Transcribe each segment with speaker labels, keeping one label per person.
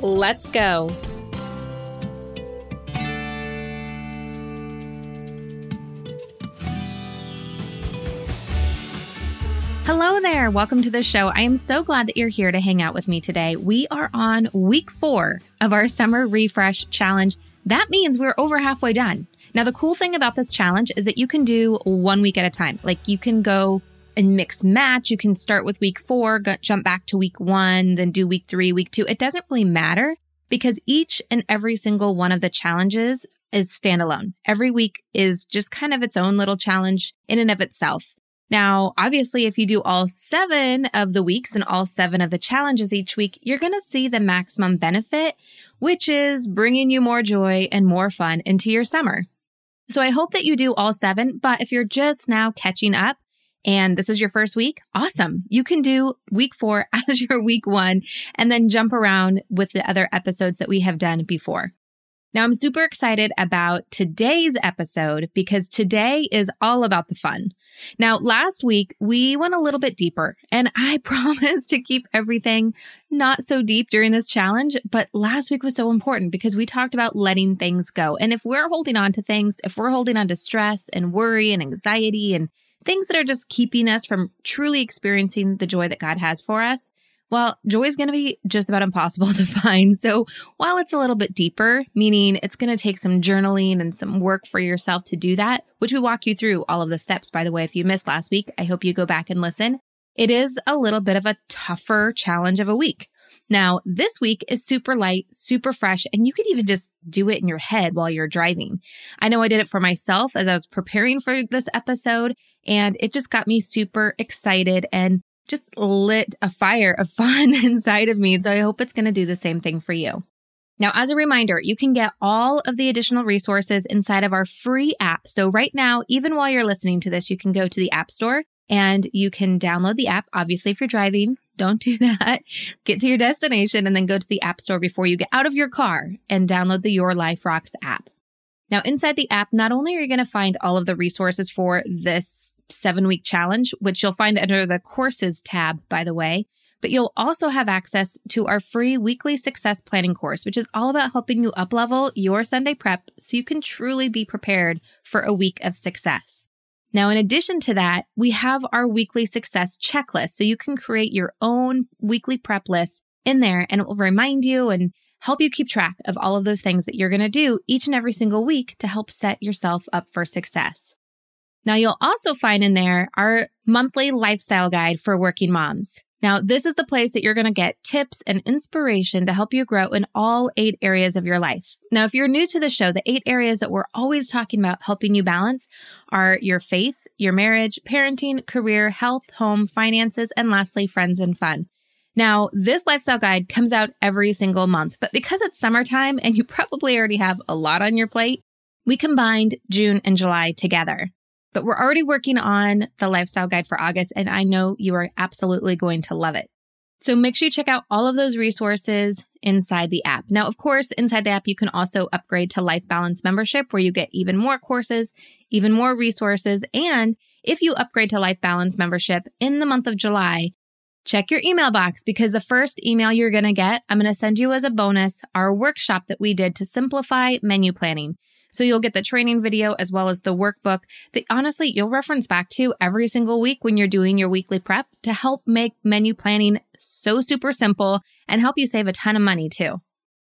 Speaker 1: Let's go. Hello there. Welcome to the show. I am so glad that you're here to hang out with me today. We are on week four of our summer refresh challenge. That means we're over halfway done. Now, the cool thing about this challenge is that you can do one week at a time. Like you can go and mix match. You can start with week four, go, jump back to week one, then do week three, week two. It doesn't really matter because each and every single one of the challenges is standalone. Every week is just kind of its own little challenge in and of itself. Now, obviously, if you do all seven of the weeks and all seven of the challenges each week, you're going to see the maximum benefit, which is bringing you more joy and more fun into your summer. So I hope that you do all seven, but if you're just now catching up, and this is your first week, awesome. You can do week four as your week one and then jump around with the other episodes that we have done before. Now, I'm super excited about today's episode because today is all about the fun. Now, last week we went a little bit deeper and I promise to keep everything not so deep during this challenge. But last week was so important because we talked about letting things go. And if we're holding on to things, if we're holding on to stress and worry and anxiety and things that are just keeping us from truly experiencing the joy that God has for us, well, joy is going to be just about impossible to find. So while it's a little bit deeper, meaning it's going to take some journaling and some work for yourself to do that, which we walk you through all of the steps, by the way. If you missed last week, I hope you go back and listen. It is a little bit of a tougher challenge of a week. Now, this week is super light, super fresh, and you could even just do it in your head while you're driving. I know I did it for myself as I was preparing for this episode, and it just got me super excited and just lit a fire of fun inside of me. So I hope it's going to do the same thing for you. Now, as a reminder, you can get all of the additional resources inside of our free app. So right now, even while you're listening to this, you can go to the App Store and you can download the app. Obviously, if you're driving, don't do that. Get to your destination and then go to the App Store before you get out of your car and download the Your Life Rocks app. Now, inside the app, not only are you going to find all of the resources for this seven week challenge, which you'll find under the courses tab, by the way. But you'll also have access to our free weekly success planning course, which is all about helping you uplevel your Sunday prep so you can truly be prepared for a week of success. Now, in addition to that, we have our weekly success checklist. So you can create your own weekly prep list in there and it will remind you and help you keep track of all of those things that you're going to do each and every single week to help set yourself up for success. Now, you'll also find in there our monthly lifestyle guide for working moms. Now, this is the place that you're going to get tips and inspiration to help you grow in all eight areas of your life. Now, if you're new to the show, the eight areas that we're always talking about helping you balance are your faith, your marriage, parenting, career, health, home, finances, and lastly, friends and fun. Now, this lifestyle guide comes out every single month, but because it's summertime and you probably already have a lot on your plate, we combined June and July together. But we're already working on the lifestyle guide for August, and I know you are absolutely going to love it. So make sure you check out all of those resources inside the app. Now, of course, inside the app, you can also upgrade to Life Balance membership where you get even more courses, even more resources. And if you upgrade to Life Balance membership in the month of July, check your email box because the first email you're going to get, I'm going to send you as a bonus our workshop that we did to simplify menu planning. So you'll get the training video as well as the workbook that honestly you'll reference back to every single week when you're doing your weekly prep to help make menu planning so super simple and help you save a ton of money too.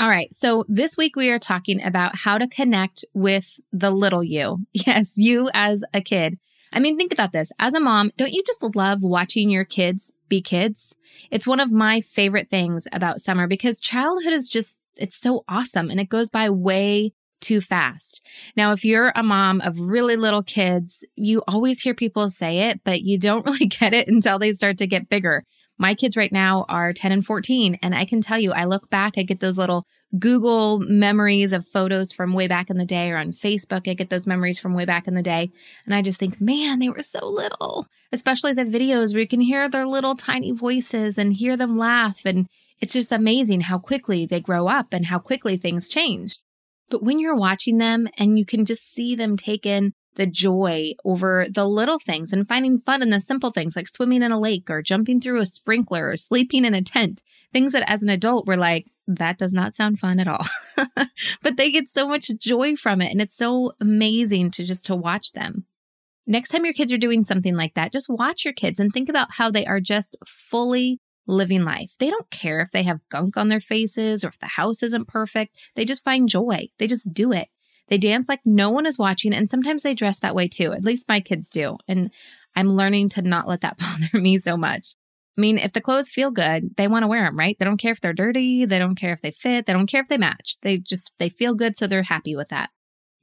Speaker 1: All right. So this week we are talking about how to connect with the little you. Yes, you as a kid. I mean, think about this. As a mom, don't you just love watching your kids be kids? It's one of my favorite things about summer because childhood is just, it's so awesome and it goes by way too fast. Now, if you're a mom of really little kids, you always hear people say it, but you don't really get it until they start to get bigger. My kids right now are 10 and 14. And I can tell you, I look back, I get those little Google memories of photos from way back in the day, or on Facebook, I get those memories from way back in the day. And I just think, man, they were so little, especially the videos where you can hear their little tiny voices and hear them laugh. And it's just amazing how quickly they grow up and how quickly things change. But when you're watching them and you can just see them take in the joy over the little things and finding fun in the simple things like swimming in a lake or jumping through a sprinkler or sleeping in a tent. Things that as an adult we're like, that does not sound fun at all. but they get so much joy from it and it's so amazing to just to watch them. Next time your kids are doing something like that, just watch your kids and think about how they are just fully living life. They don't care if they have gunk on their faces or if the house isn't perfect. They just find joy. They just do it. They dance like no one is watching, and sometimes they dress that way too. At least my kids do. And I'm learning to not let that bother me so much. I mean, if the clothes feel good, they want to wear them, right? They don't care if they're dirty. They don't care if they fit. They don't care if they match. They just, they feel good. So they're happy with that.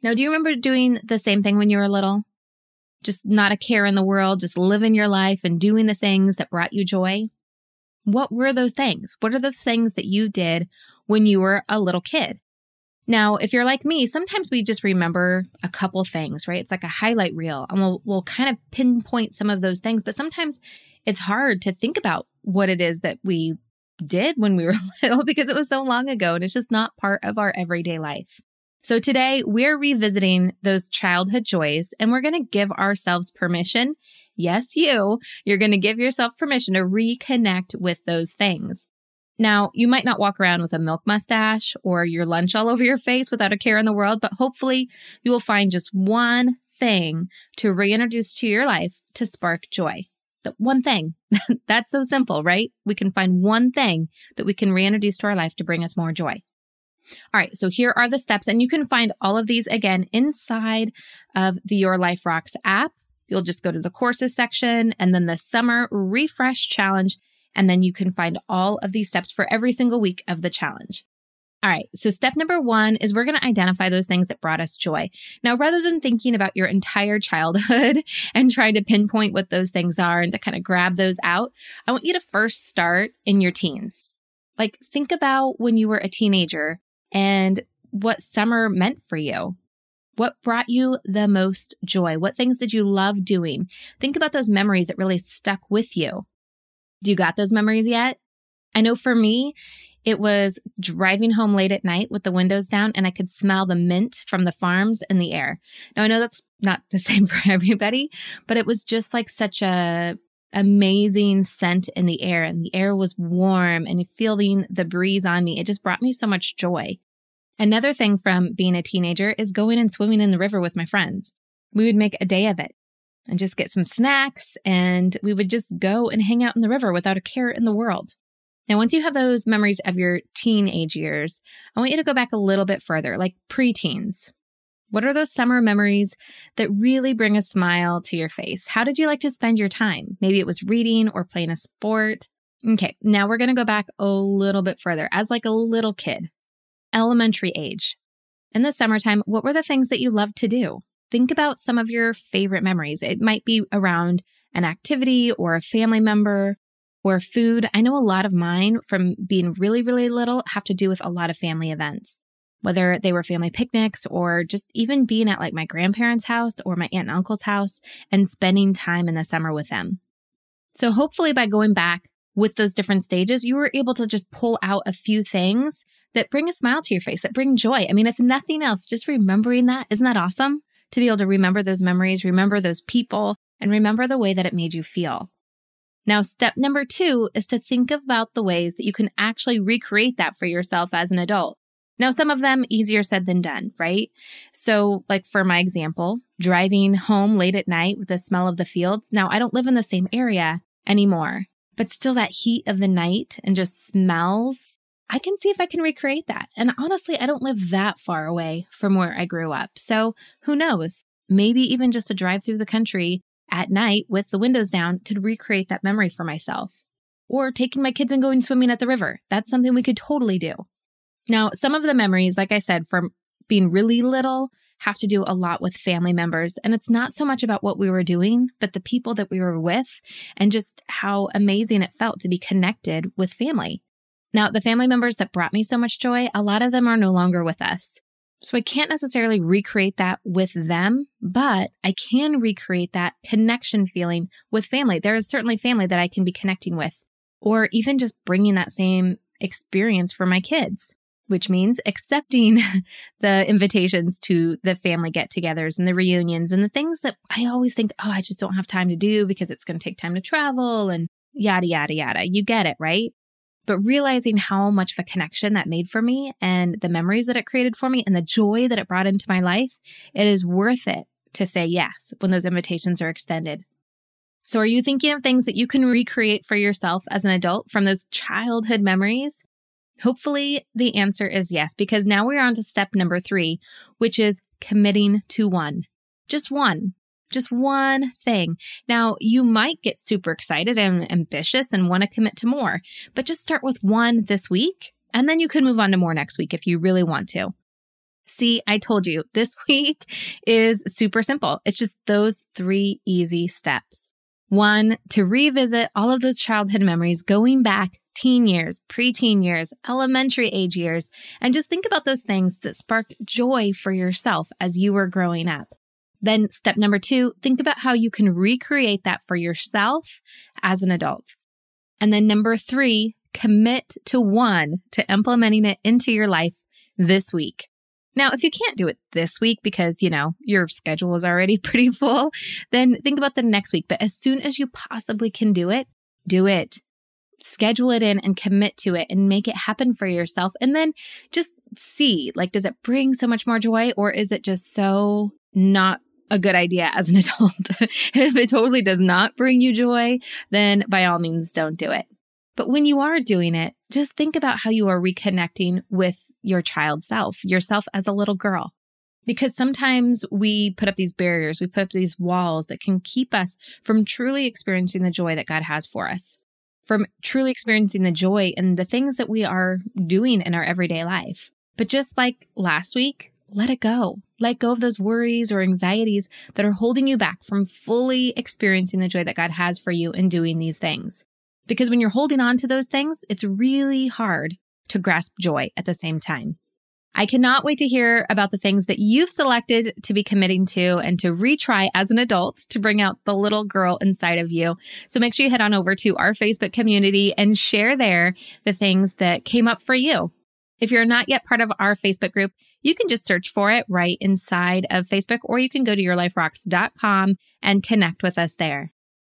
Speaker 1: Now, do you remember doing the same thing when you were little? Just not a care in the world, just living your life and doing the things that brought you joy? What were those things? What are the things that you did when you were a little kid? Now, if you're like me, sometimes we just remember a couple things, right? It's like a highlight reel and we'll, we'll kind of pinpoint some of those things, but sometimes it's hard to think about what it is that we did when we were little because it was so long ago and it's just not part of our everyday life. So today we're revisiting those childhood joys and we're going to give ourselves permission. Yes, you, you're going to give yourself permission to reconnect with those things. Now, you might not walk around with a milk mustache or your lunch all over your face without a care in the world, but hopefully you will find just one thing to reintroduce to your life to spark joy. The one thing. That's so simple, right? We can find one thing that we can reintroduce to our life to bring us more joy. All right, so here are the steps, and you can find all of these again inside of the Your Life Rocks app. You'll just go to the courses section and then the summer refresh challenge and then you can find all of these steps for every single week of the challenge. All right. So step number one is we're going to identify those things that brought us joy. Now, rather than thinking about your entire childhood and trying to pinpoint what those things are and to kind of grab those out, I want you to first start in your teens. Like think about when you were a teenager and what summer meant for you. What brought you the most joy? What things did you love doing? Think about those memories that really stuck with you. Do you got those memories yet? I know for me, it was driving home late at night with the windows down and I could smell the mint from the farms in the air. Now I know that's not the same for everybody, but it was just like such a amazing scent in the air and the air was warm and feeling the breeze on me. It just brought me so much joy. Another thing from being a teenager is going and swimming in the river with my friends. We would make a day of it and just get some snacks. And we would just go and hang out in the river without a care in the world. Now, once you have those memories of your teenage years, I want you to go back a little bit further, like preteens. What are those summer memories that really bring a smile to your face? How did you like to spend your time? Maybe it was reading or playing a sport. Okay, now we're going to go back a little bit further as like a little kid, elementary age. In the summertime, what were the things that you loved to do? think about some of your favorite memories. It might be around an activity or a family member or food. I know a lot of mine from being really, really little have to do with a lot of family events, whether they were family picnics or just even being at like my grandparents' house or my aunt and uncle's house and spending time in the summer with them. So hopefully by going back with those different stages, you were able to just pull out a few things that bring a smile to your face, that bring joy. I mean, if nothing else, just remembering that, isn't that awesome? to be able to remember those memories, remember those people, and remember the way that it made you feel. Now, step number two is to think about the ways that you can actually recreate that for yourself as an adult. Now, some of them easier said than done, right? So, like for my example, driving home late at night with the smell of the fields. Now, I don't live in the same area anymore, but still that heat of the night and just smells I can see if I can recreate that. And honestly, I don't live that far away from where I grew up. So who knows? Maybe even just a drive through the country at night with the windows down could recreate that memory for myself. Or taking my kids and going swimming at the river. That's something we could totally do. Now, some of the memories, like I said, from being really little, have to do a lot with family members. And it's not so much about what we were doing, but the people that we were with and just how amazing it felt to be connected with family. Now, the family members that brought me so much joy, a lot of them are no longer with us. So I can't necessarily recreate that with them, but I can recreate that connection feeling with family. There is certainly family that I can be connecting with, or even just bringing that same experience for my kids which means accepting the invitations to the family get togethers and the reunions and the things that I always think, oh, I just don't have time to do because it's going to take time to travel and yada, yada, yada. You get it, right? But realizing how much of a connection that made for me and the memories that it created for me and the joy that it brought into my life, it is worth it to say yes when those invitations are extended. So, are you thinking of things that you can recreate for yourself as an adult from those childhood memories? Hopefully, the answer is yes, because now we're on to step number three, which is committing to one. Just one. Just one thing. Now, you might get super excited and ambitious and want to commit to more, but just start with one this week, and then you can move on to more next week if you really want to. See, I told you this week is super simple. It's just those three easy steps. One, to revisit all of those childhood memories going back teen years, preteen years, elementary age years, and just think about those things that sparked joy for yourself as you were growing up. Then, step number two, think about how you can recreate that for yourself as an adult. And then, number three, commit to one to implementing it into your life this week. Now, if you can't do it this week because, you know, your schedule is already pretty full, then think about the next week. But as soon as you possibly can do it, do it schedule it in and commit to it and make it happen for yourself. And then just see like, does it bring so much more joy or is it just so not a good idea as an adult? if it totally does not bring you joy, then by all means, don't do it. But when you are doing it, just think about how you are reconnecting with your child self, yourself as a little girl. Because sometimes we put up these barriers, we put up these walls that can keep us from truly experiencing the joy that God has for us from truly experiencing the joy and the things that we are doing in our everyday life. But just like last week, let it go. Let go of those worries or anxieties that are holding you back from fully experiencing the joy that God has for you in doing these things. Because when you're holding on to those things, it's really hard to grasp joy at the same time. I cannot wait to hear about the things that you've selected to be committing to and to retry as an adult to bring out the little girl inside of you. So make sure you head on over to our Facebook community and share there the things that came up for you. If you're not yet part of our Facebook group, you can just search for it right inside of Facebook, or you can go to yourliferocks.com and connect with us there.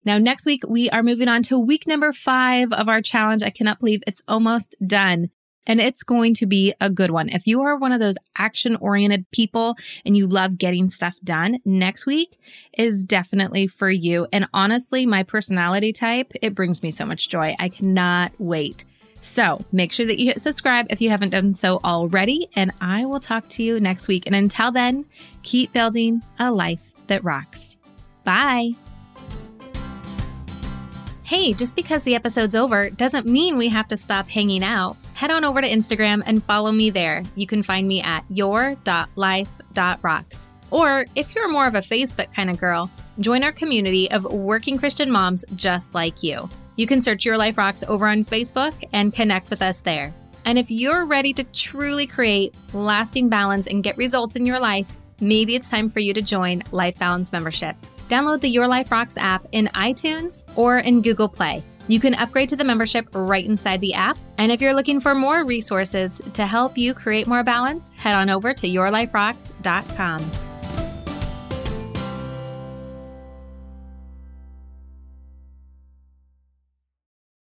Speaker 1: Now, next week, we are moving on to week number five of our challenge. I cannot believe it's almost done. And it's going to be a good one. If you are one of those action oriented people and you love getting stuff done, next week is definitely for you. And honestly, my personality type, it brings me so much joy. I cannot wait. So make sure that you hit subscribe if you haven't done so already. And I will talk to you next week. And until then, keep building a life that rocks. Bye. Hey, just because the episode's over doesn't mean we have to stop hanging out head on over to Instagram and follow me there. You can find me at your.life.rocks. Or if you're more of a Facebook kind of girl, join our community of working Christian moms just like you. You can search Your Life Rocks over on Facebook and connect with us there. And if you're ready to truly create lasting balance and get results in your life, maybe it's time for you to join Life Balance membership. Download the Your Life Rocks app in iTunes or in Google Play. You can upgrade to the membership right inside the app. And if you're looking for more resources to help you create more balance, head on over to yourliferocks.com.